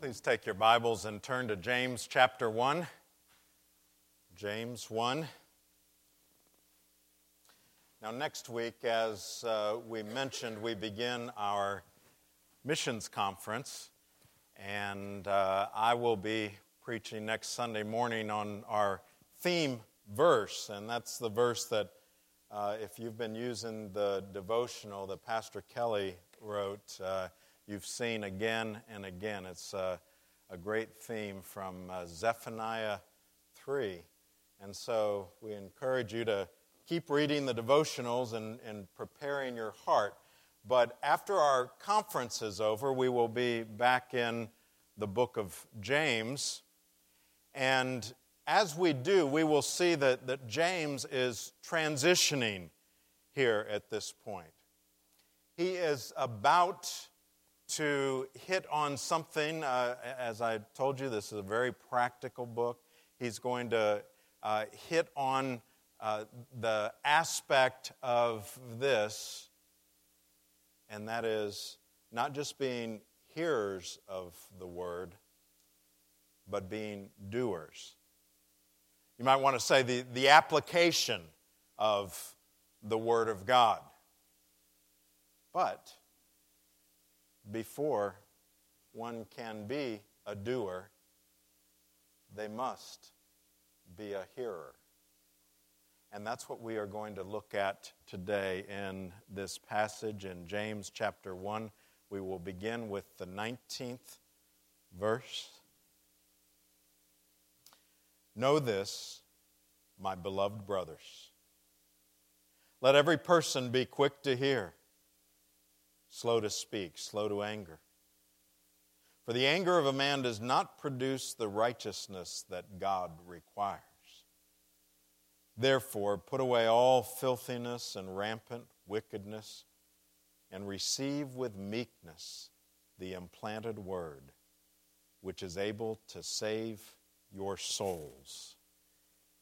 Please take your Bibles and turn to James chapter 1. James 1. Now, next week, as uh, we mentioned, we begin our missions conference, and uh, I will be preaching next Sunday morning on our theme verse, and that's the verse that, uh, if you've been using the devotional that Pastor Kelly wrote, uh, you've seen again and again. It's uh, a great theme from uh, Zephaniah 3. And so we encourage you to keep reading the devotionals and, and preparing your heart. But after our conference is over, we will be back in the book of James. And as we do, we will see that, that James is transitioning here at this point. He is about to hit on something. Uh, as I told you, this is a very practical book. He's going to uh, hit on uh, the aspect of this, and that is not just being hearers of the word, but being doers. You might want to say the, the application of the Word of God. But before one can be a doer, they must be a hearer. And that's what we are going to look at today in this passage in James chapter 1. We will begin with the 19th verse. Know this, my beloved brothers. Let every person be quick to hear slow to speak, slow to anger. For the anger of a man does not produce the righteousness that God requires. Therefore, put away all filthiness and rampant wickedness, and receive with meekness the implanted word, which is able to save your souls.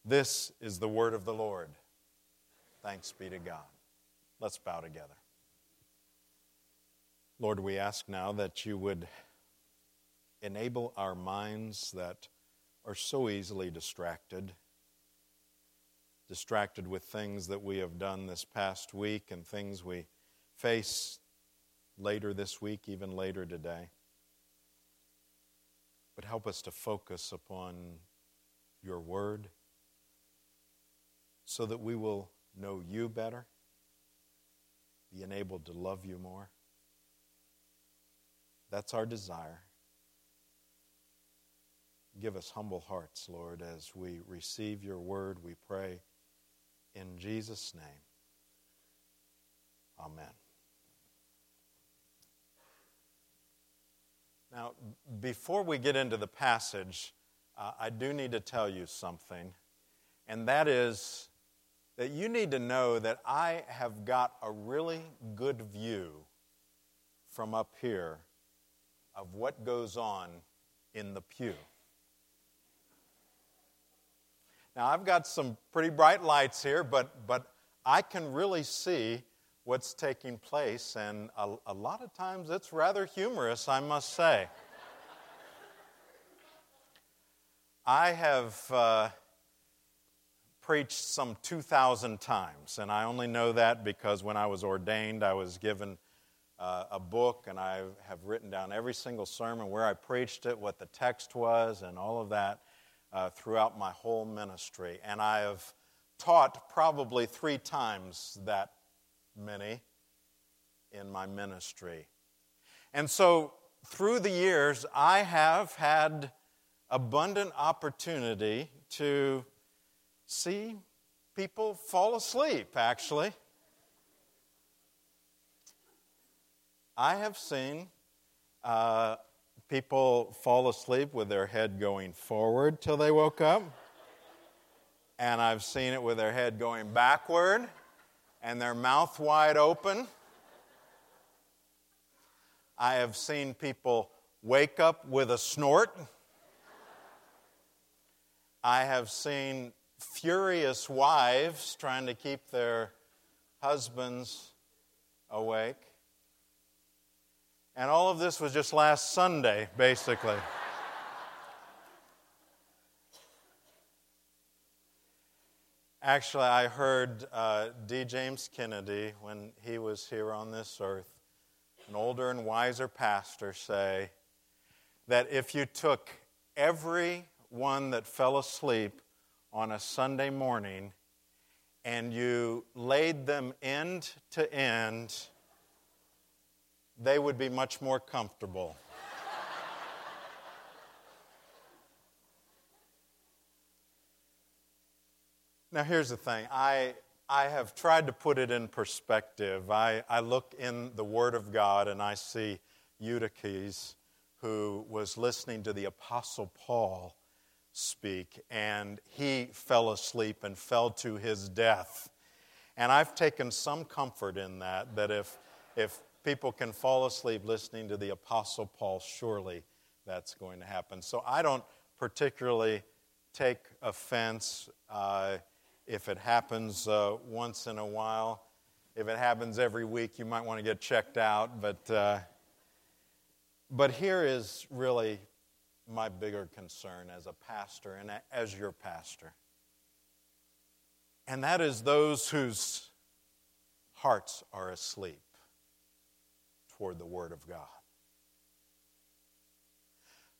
This is the word of the Lord. Thanks be to God. Let's bow together. Lord, we ask now that you would enable our minds that are so easily distracted, distracted with things that we have done this past week and things we face later this week, even later today. But help us to focus upon your word so that we will know you better, be enabled to love you more. That's our desire. Give us humble hearts, Lord, as we receive your word, we pray in Jesus' name. Amen. Now, before we get into the passage, uh, I do need to tell you something, and that is that you need to know that I have got a really good view from up here of what goes on in the pew. Now, I've got some pretty bright lights here, but, but I can really see what's taking place, and a, a lot of times it's rather humorous, I must say. I have uh, preached some 2,000 times, and I only know that because when I was ordained, I was given uh, a book, and I have written down every single sermon, where I preached it, what the text was, and all of that uh, throughout my whole ministry. And I have taught probably three times that many in my ministry. And so, through the years, I have had abundant opportunity to see people fall asleep, actually. I have seen uh, people fall asleep with their head going forward till they woke up. And I've seen it with their head going backward and their mouth wide open. I have seen people wake up with a snort. I have seen furious wives trying to keep their husbands awake. And all of this was just last Sunday, basically. Actually, I heard uh, D. James Kennedy, when he was here on this earth, an older and wiser pastor, say that if you took every one that fell asleep on a Sunday morning and you laid them end to end, they would be much more comfortable. now, here's the thing I, I have tried to put it in perspective. I, I look in the Word of God and I see Eutychus, who was listening to the Apostle Paul speak, and he fell asleep and fell to his death. And I've taken some comfort in that, that if, if people can fall asleep listening to the Apostle Paul, surely that's going to happen. So I don't particularly take offense uh, if it happens uh, once in a while. If it happens every week, you might want to get checked out. But, uh, but here is really my bigger concern as a pastor and as your pastor. And that is those whose hearts are asleep toward the Word of God.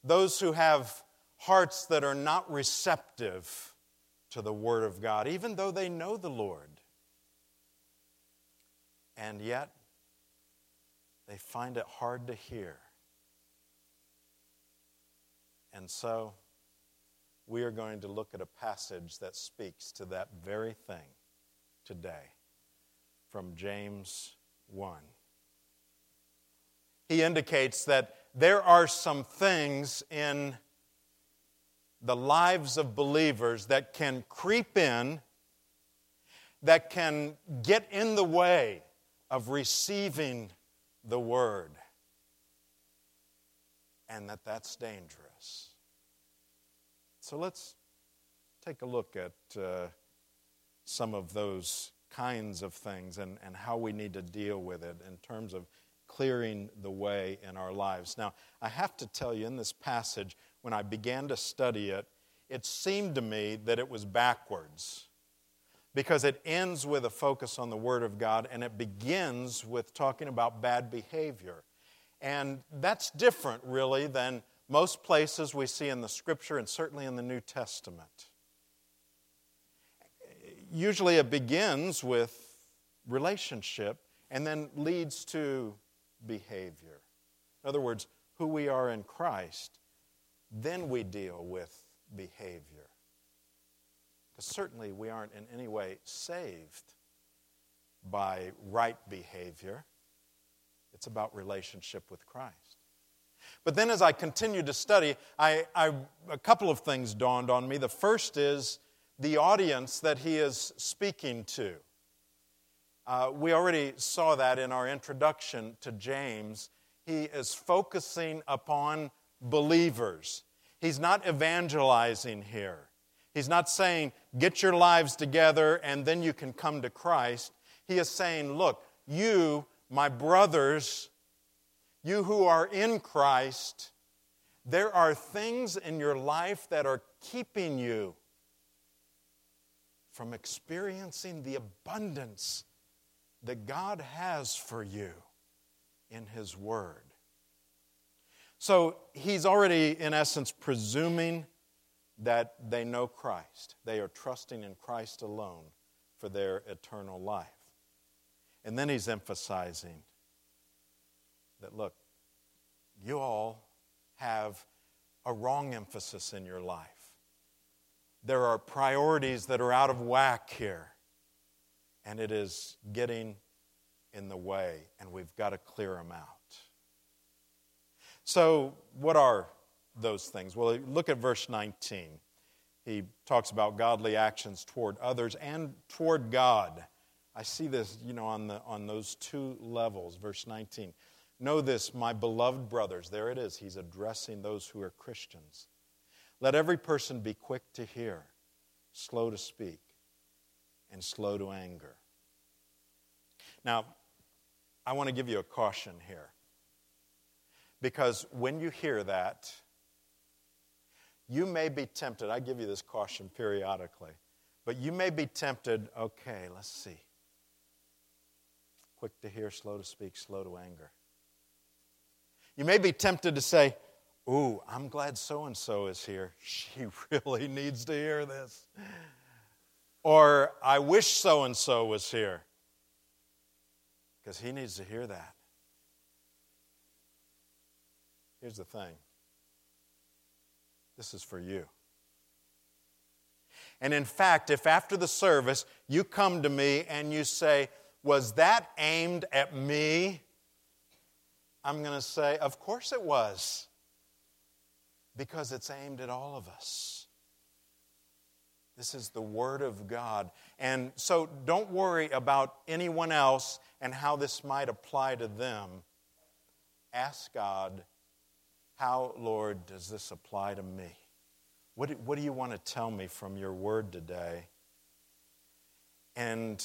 Those who have hearts that are not receptive to the Word of God, even though they know the Lord. And yet, they find it hard to hear. And so, we are going to look at a passage that speaks to that very thing today from James 1 he indicates that there are some things in the lives of believers that can creep in, that can get in the way of receiving the word, and that that's dangerous. So let's take a look at uh, some of those kinds of things and, and how we need to deal with it in terms of clearing the way in our lives. Now, I have to tell you, in this passage, when I began to study it, it seemed to me that it was backwards because it ends with a focus on the Word of God and it begins with talking about bad behavior. And that's different, really, than most places we see in the Scripture and certainly in the New Testament. Usually it begins with relationship and then leads to behavior. In other words, who we are in Christ, then we deal with behavior. Because certainly we aren't in any way saved by right behavior, it's about relationship with Christ. But then as I continued to study, I, I, a couple of things dawned on me. The first is the audience that he is speaking to. Uh, we already saw that in our introduction to James. He is focusing upon believers. He's not evangelizing here. He's not saying, get your lives together and then you can come to Christ. He is saying, look, you, my brothers, you who are in Christ, there are things in your life that are keeping you from experiencing the abundance that God has for you in His Word. So he's already, in essence, presuming that they know Christ. They are trusting in Christ alone for their eternal life. And then he's emphasizing that, look, you all have a wrong emphasis in your life. There are priorities that are out of whack here and it is getting in the way, and we've got to clear them out. So, what are those things? Well, look at verse 19. He talks about godly actions toward others and toward God. I see this, you know, on, the, on those two levels. Verse 19. Know this, my beloved brothers. There it is. He's addressing those who are Christians. Let every person be quick to hear, slow to speak, and slow to anger. Now, I want to give you a caution here. Because when you hear that, you may be tempted. I give you this caution periodically, but you may be tempted, okay, let's see. Quick to hear, slow to speak, slow to anger. You may be tempted to say, Ooh, I'm glad so and so is here. She really needs to hear this. Or, I wish so and so was here because he needs to hear that. Here's the thing this is for you. And in fact, if after the service you come to me and you say, Was that aimed at me? I'm going to say, Of course it was. Because it's aimed at all of us. This is the Word of God. And so don't worry about anyone else and how this might apply to them. Ask God, How, Lord, does this apply to me? What do, what do you want to tell me from your Word today? And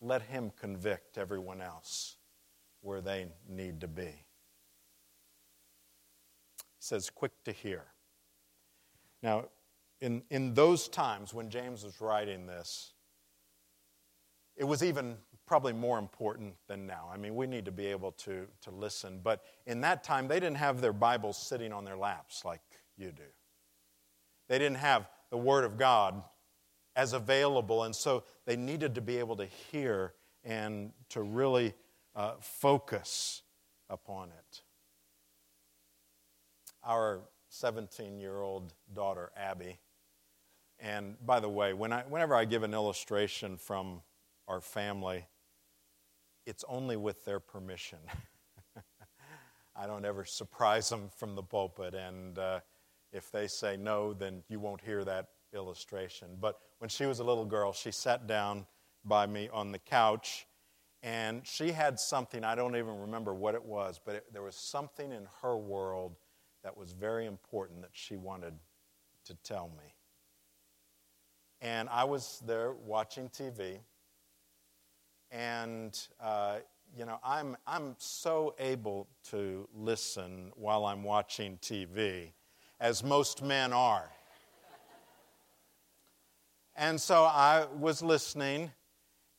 let Him convict everyone else where they need to be. Says, quick to hear. Now, in, in those times when James was writing this, it was even probably more important than now. I mean, we need to be able to, to listen. But in that time, they didn't have their Bibles sitting on their laps like you do. They didn't have the Word of God as available, and so they needed to be able to hear and to really uh, focus upon it. Our 17 year old daughter, Abby, and by the way, when I, whenever I give an illustration from our family, it's only with their permission. I don't ever surprise them from the pulpit, and uh, if they say no, then you won't hear that illustration. But when she was a little girl, she sat down by me on the couch, and she had something, I don't even remember what it was, but it, there was something in her world that was very important that she wanted to tell me. And I was there watching TV. And, uh, you know, I'm, I'm so able to listen while I'm watching TV, as most men are. and so I was listening,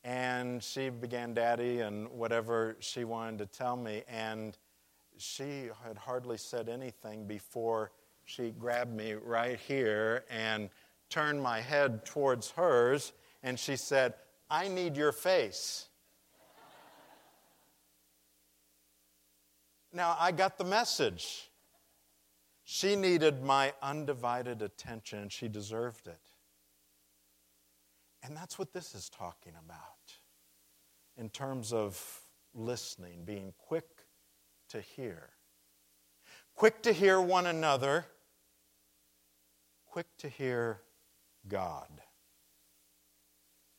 and she began daddy and whatever she wanted to tell me. And she had hardly said anything before she grabbed me right here and turned my head towards hers, and she said, I need your face. now, I got the message. She needed my undivided attention, she deserved it. And that's what this is talking about in terms of listening, being quick to hear. Quick to hear one another, quick to hear God.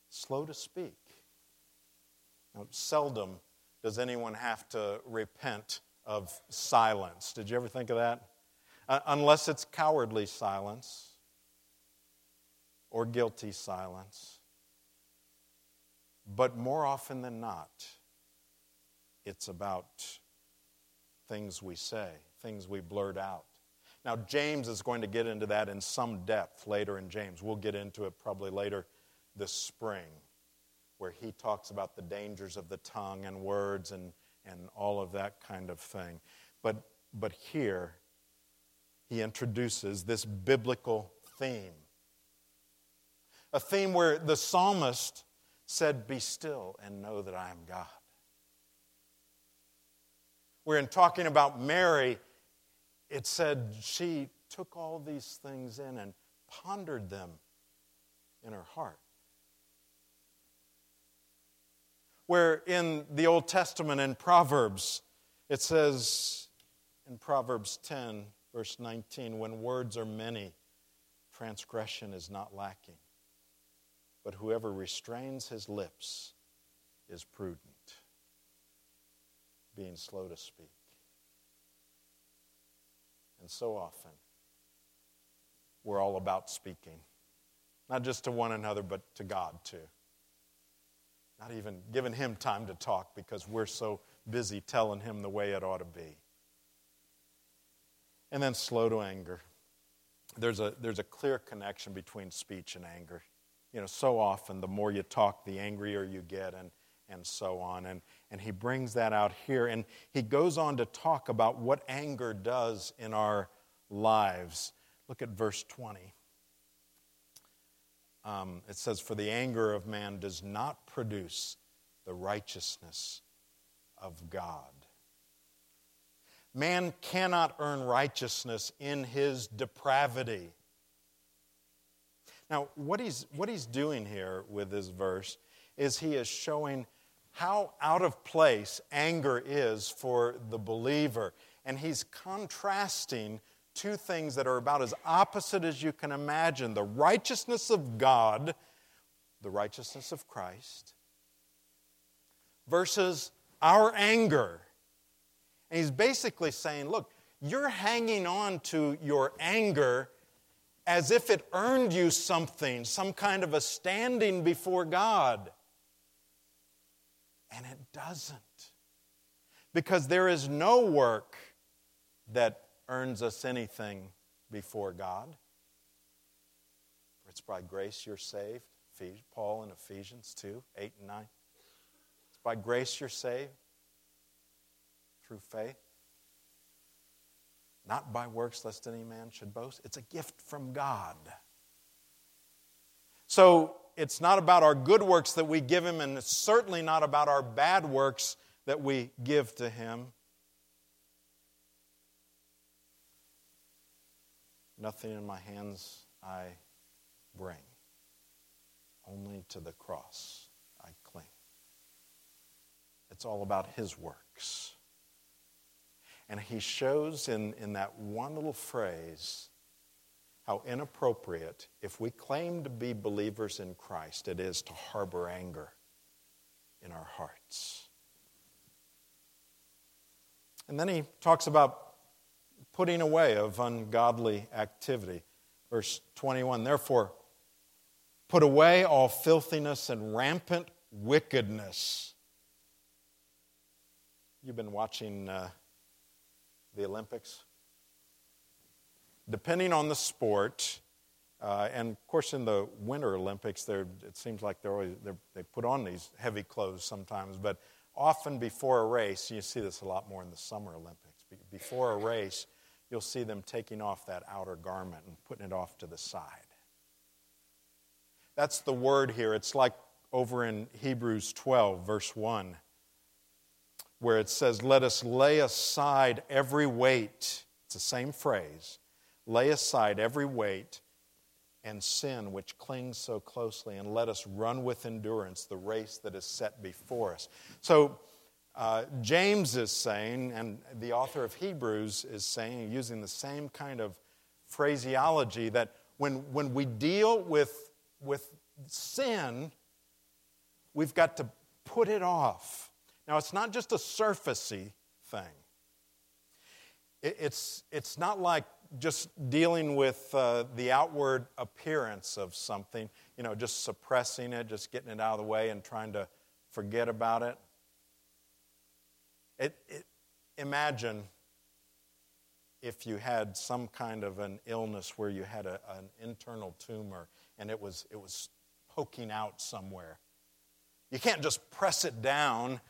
Slow to speak. Now, seldom does anyone have to repent of silence. Did you ever think of that? Uh, unless it's cowardly silence or guilty silence. But more often than not, it's about things we say, things we blurt out. Now, James is going to get into that in some depth later in James. We'll get into it probably later this spring, where he talks about the dangers of the tongue and words and, and all of that kind of thing. But, but here, he introduces this biblical theme. A theme where the psalmist said, Be still and know that I am God. Where in talking about Mary, it said she took all these things in and pondered them in her heart. Where in the Old Testament, in Proverbs, it says in Proverbs 10, verse 19, when words are many, transgression is not lacking. But whoever restrains his lips is prudent, being slow to speak. And so often, we're all about speaking, not just to one another, but to God too. Not even giving Him time to talk because we're so busy telling Him the way it ought to be. And then slow to anger. There's a, there's a clear connection between speech and anger. You know, so often the more you talk, the angrier you get, and, and so on. And, and he brings that out here. And he goes on to talk about what anger does in our lives. Look at verse 20. Um, it says, For the anger of man does not produce the righteousness of God. Man cannot earn righteousness in his depravity. Now, what he's, what he's doing here with this verse is he is showing how out of place anger is for the believer. And he's contrasting two things that are about as opposite as you can imagine the righteousness of God, the righteousness of Christ, versus our anger. And he's basically saying, look, you're hanging on to your anger as if it earned you something, some kind of a standing before God. And it doesn't. Because there is no work that earns us anything before God. It's by grace you're saved. Paul in Ephesians 2 8 and 9. It's by grace you're saved through faith. Not by works, lest any man should boast. It's a gift from God. So it's not about our good works that we give Him, and it's certainly not about our bad works that we give to Him. Nothing in my hands I bring, only to the cross I cling. It's all about His works. And He shows in, in that one little phrase how inappropriate, if we claim to be believers in Christ, it is to harbor anger in our hearts. And then he talks about putting away of ungodly activity. Verse 21 Therefore, put away all filthiness and rampant wickedness. You've been watching uh, the Olympics? Depending on the sport, uh, and of course, in the Winter Olympics, it seems like they're always, they're, they put on these heavy clothes sometimes, but often before a race, you see this a lot more in the Summer Olympics. Before a race, you'll see them taking off that outer garment and putting it off to the side. That's the word here. It's like over in Hebrews 12, verse 1, where it says, Let us lay aside every weight. It's the same phrase. Lay aside every weight and sin which clings so closely, and let us run with endurance the race that is set before us. So, uh, James is saying, and the author of Hebrews is saying, using the same kind of phraseology, that when, when we deal with, with sin, we've got to put it off. Now, it's not just a surfacey thing, it, it's, it's not like just dealing with uh, the outward appearance of something, you know, just suppressing it, just getting it out of the way and trying to forget about it. It, it, imagine if you had some kind of an illness where you had a, an internal tumor and it was, it was poking out somewhere. You can't just press it down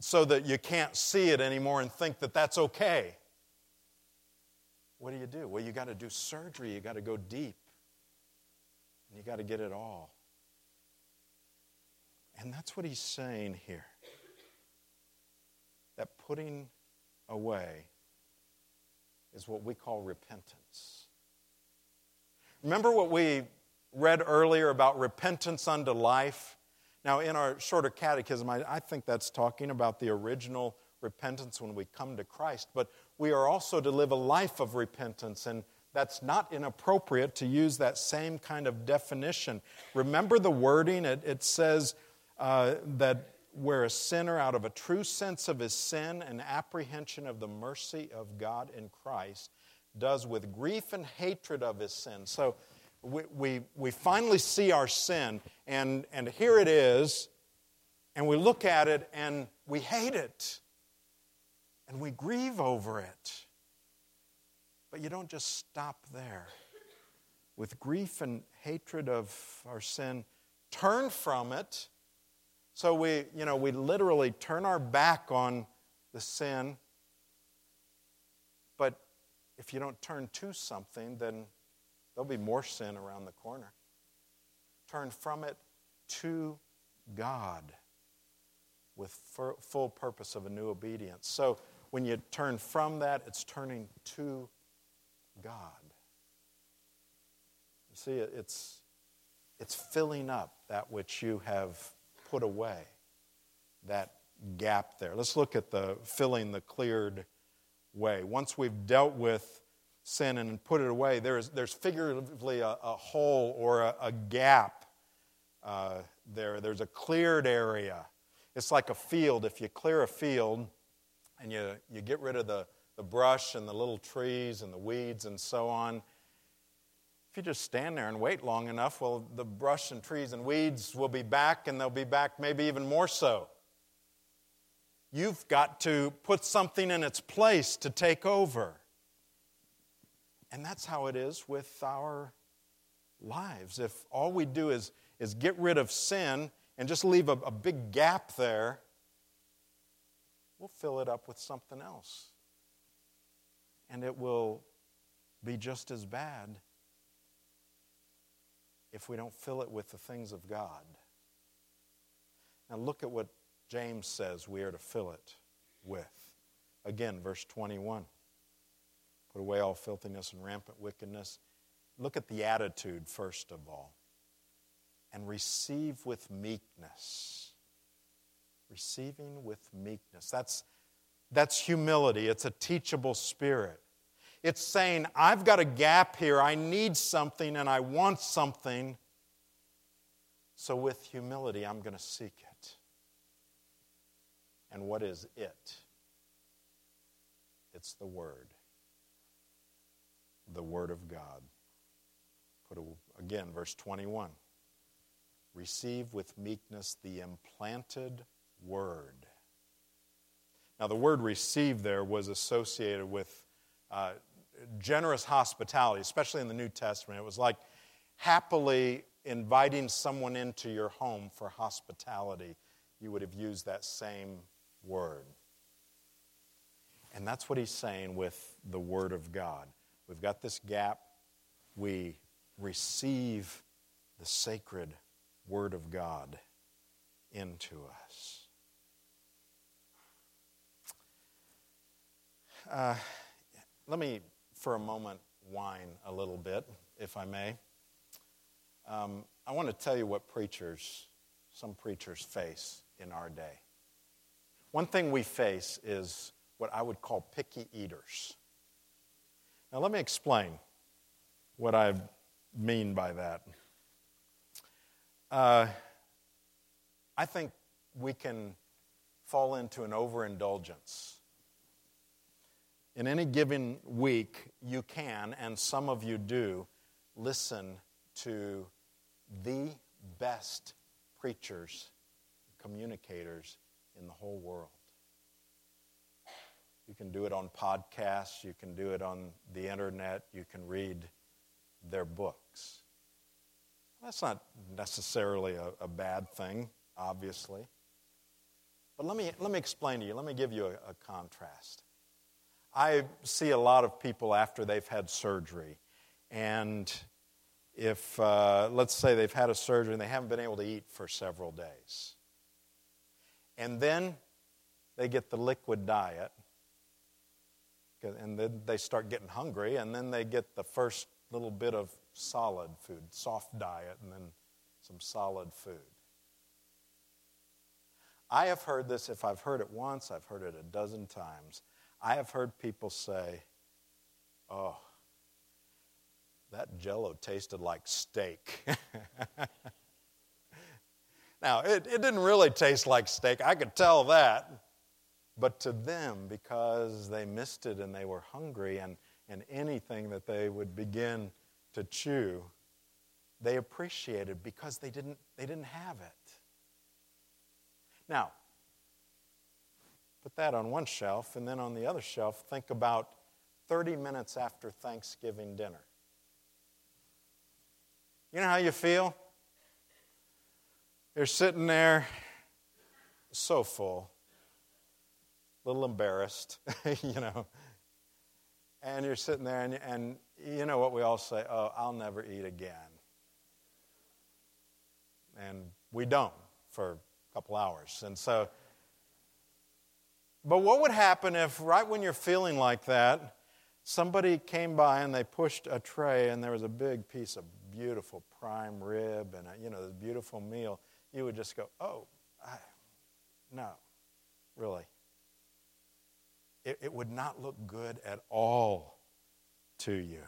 so that you can't see it anymore and think that that's okay. What do you do? Well, you got to do surgery, you got to go deep, and you got to get it all. And that's what he's saying here that putting away is what we call repentance. Remember what we read earlier about repentance unto life? Now, in our shorter catechism, I, I, think that's talking about the original repentance when we come to Christ, but we are also to live a life of repentance, and that's not inappropriate to use that same kind of definition. Remember the wording? It, it says uh, that where a sinner, out of a true sense of his sin and apprehension of the mercy of God in Christ, does with grief and hatred of his sin. So we, we, we finally see our sin, and, and here it is, and we look at it and we hate it, and we grieve over it. But you don't just stop there. With grief and hatred of our sin, turn from it. So we, you know, we literally turn our back on the sin. But if you don't turn to something, then there'll be more sin around the corner. Turn from it to God with full purpose of a new obedience. So when you turn from that, it's turning to God. You see, it's, it's filling up that which you have put away, that gap there. Let's look at the filling the cleared way. Once we've dealt with sin and put it away, there's, there's figuratively a, a hole or a, a gap uh, there. There's a cleared area. It's like a field. If you clear a field and you, you get rid of the, the brush and the little trees and the weeds and so on, if you just stand there and wait long enough, well, the brush and trees and weeds will be back, and they'll be back maybe even more so. You've got to put something in its place to take over. And that's how it is with our lives. If all we do is, is get rid of sin and just leave a, a big gap there, we'll fill it up with something else. And it will be just as bad if we don't fill it with the things of God. Now, look at what James says we are to fill it with. Again, verse 21. Put away all filthiness and rampant wickedness. Look at the attitude, first of all. And receive with meekness. Receiving with meekness. That's, that's humility, it's a teachable spirit. It's saying, I've got a gap here. I need something and I want something. So, with humility, I'm going to seek it. And what is it? It's the Word. The Word of God. Put a, again, verse 21. Receive with meekness the implanted Word. Now, the word receive there was associated with uh, generous hospitality, especially in the New Testament. It was like happily inviting someone into your home for hospitality. You would have used that same word. And that's what he's saying with the Word of God. We've got this gap. We receive the sacred Word of God into us. Uh, let me for a moment whine a little bit, if I may. Um, I want to tell you what preachers, some preachers, face in our day. One thing we face is what I would call picky eaters. Now, let me explain what I mean by that. Uh, I think we can fall into an overindulgence in any given week, you can, and some of you do, listen to the best preachers, communicators in the whole world. You can do it on podcasts, you can do it on the internet, you can read their books. That's not necessarily a, a bad thing, obviously. But let me, let me explain to you, let me give you a, a contrast. I see a lot of people after they've had surgery. And if, uh, let's say, they've had a surgery and they haven't been able to eat for several days. And then they get the liquid diet. And then they start getting hungry. And then they get the first little bit of solid food, soft diet, and then some solid food. I have heard this, if I've heard it once, I've heard it a dozen times. I have heard people say, oh, that jello tasted like steak. now, it, it didn't really taste like steak, I could tell that. But to them, because they missed it and they were hungry, and, and anything that they would begin to chew, they appreciated because they didn't, they didn't have it. Now, Put that on one shelf, and then on the other shelf, think about 30 minutes after Thanksgiving dinner. You know how you feel? You're sitting there, so full, a little embarrassed, you know. And you're sitting there, and, and you know what we all say oh, I'll never eat again. And we don't for a couple hours. And so, but what would happen if, right when you're feeling like that, somebody came by and they pushed a tray and there was a big piece of beautiful prime rib and a, you know, this beautiful meal? You would just go, oh, I, no, really. It, it would not look good at all to you.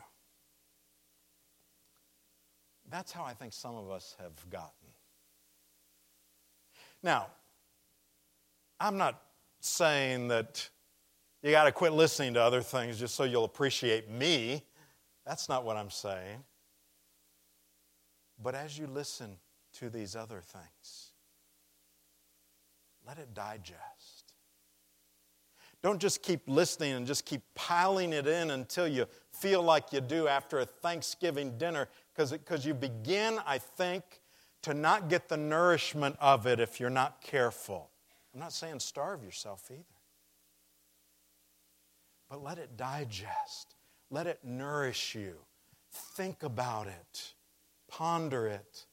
That's how I think some of us have gotten. Now, I'm not saying that you got to quit listening to other things just so you'll appreciate me. That's not what I'm saying. But as you listen to these other things, let it digest. Don't just keep listening and just keep piling it in until you feel like you do after a Thanksgiving dinner, because you begin, I think, to not get the nourishment of it if you're not careful. I'm not saying starve yourself either. But let it digest, let it nourish you. Think about it, ponder it.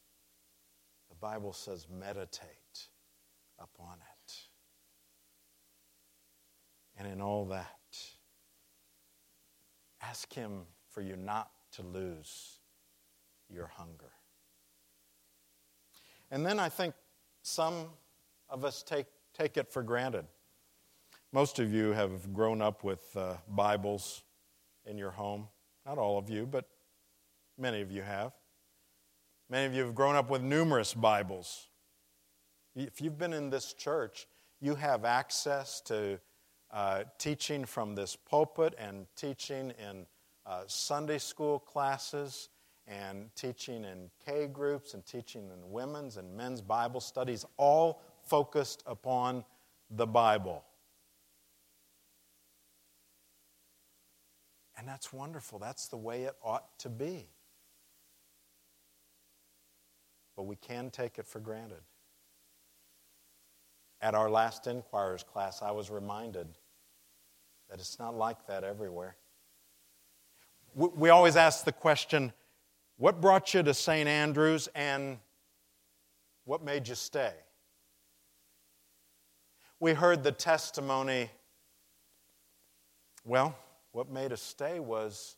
The Bible says meditate upon it. And in all that, ask Him for you not to lose your hunger. And then I think some of us take, take it for granted. Most of you have grown up with uh, Bibles in your home. Not all of you, but many of you have. Many of you have grown up with numerous Bibles. If you've been in this church, you have access to uh, teaching from this pulpit and teaching in uh, Sunday school classes and teaching in K groups and teaching in women's and men's Bible studies, all focused upon the Bible. And that's wonderful. That's the way it ought to be. But we can take it for granted. At our last Inquirers class, I was reminded that it's not like that everywhere. We always ask the question what brought you to St. Andrews and what made you stay? We heard the testimony. Well, what made us stay was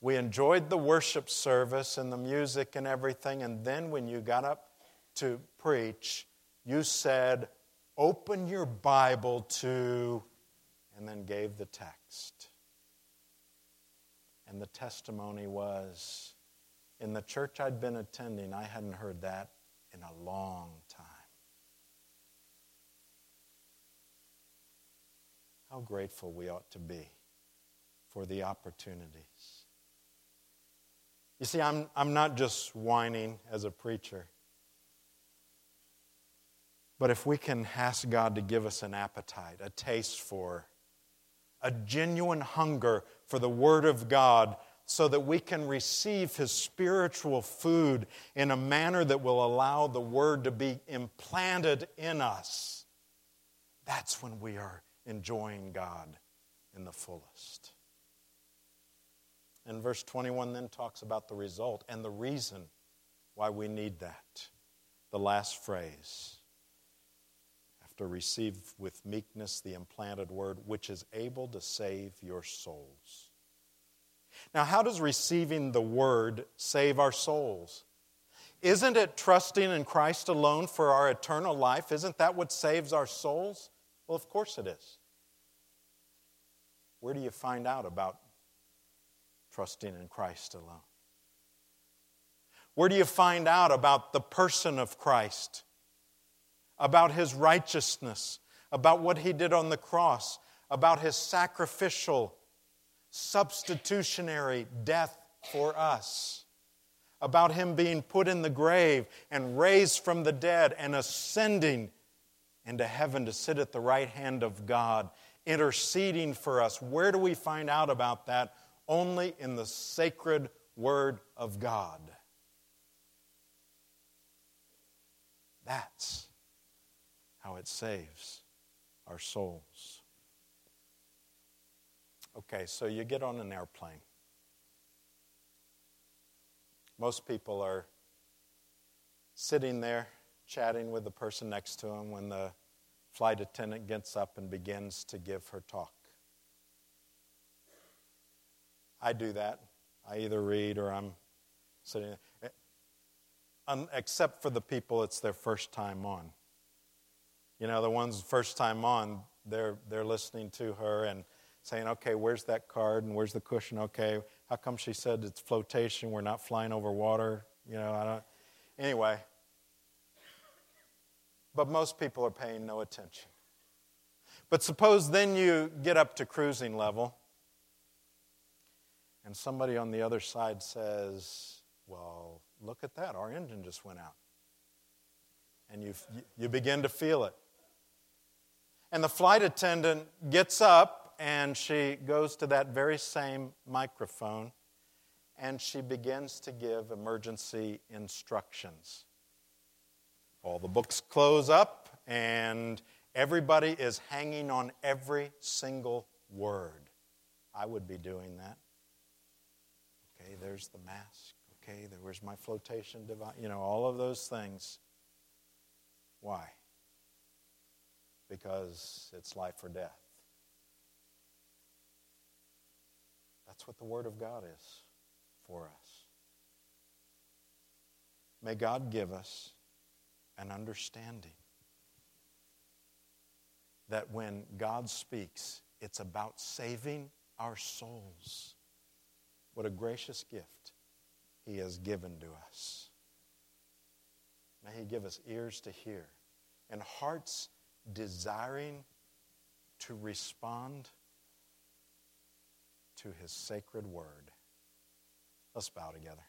we enjoyed the worship service and the music and everything, and then when you got up to preach, you said, Open your Bible to, and then gave the text. And the testimony was in the church I'd been attending, I hadn't heard that in a long time. How grateful we ought to be for the opportunities. You see, I'm, I'm not just whining as a preacher. But if we can ask God to give us an appetite, a taste for, a genuine hunger for the Word of God so that we can receive His spiritual food in a manner that will allow the Word to be implanted in us. That's when we are enjoying God in the fullest. And verse 21 then talks about the result and the reason why we need that. The last phrase after receive with meekness the implanted word, which is able to save your souls. Now, how does receiving the word save our souls? Isn't it trusting in Christ alone for our eternal life? Isn't that what saves our souls? Well, of course it is. Where do you find out about trusting in Christ alone? Where do you find out about the person of Christ? about his righteousness, about what he did on the cross, about his sacrificial, substitutionary death for us, about him being put in the grave and raised from the dead and ascending into heaven to sit at the right hand of God, interceding for us. Where do we find out about that? Only in the sacred Word of God. That's how it saves our souls. Okay, so you get on an airplane. Most people are sitting there chatting with the person next to him when the flight attendant gets up and begins to give her talk. I do that. I either read or I'm sitting there. Um, except for the people it's their first time on. You know, the ones first time on, they're, they're listening to her and saying, okay, where's that card and where's the cushion? Okay, how come she said it's flotation? We're not flying over water. You know, I don't. Anyway, but most people are paying no attention. But suppose then you get up to cruising level and somebody on the other side says, Well, look at that, our engine just went out. And you, you begin to feel it. And the flight attendant gets up and she goes to that very same microphone and she begins to give emergency instructions. All the books close up, and everybody is hanging on every single word. I would be doing that. Okay, there's the mask. Okay, there was my flotation device. You know, all of those things. Why? Because it's life or death. That's what the Word of God is for us. May God give us an understanding that when God speaks, it's about saving our souls. What a gracious gift He has given to us. May He give us ears to hear and hearts desiring to respond to His sacred word. Let's bow together.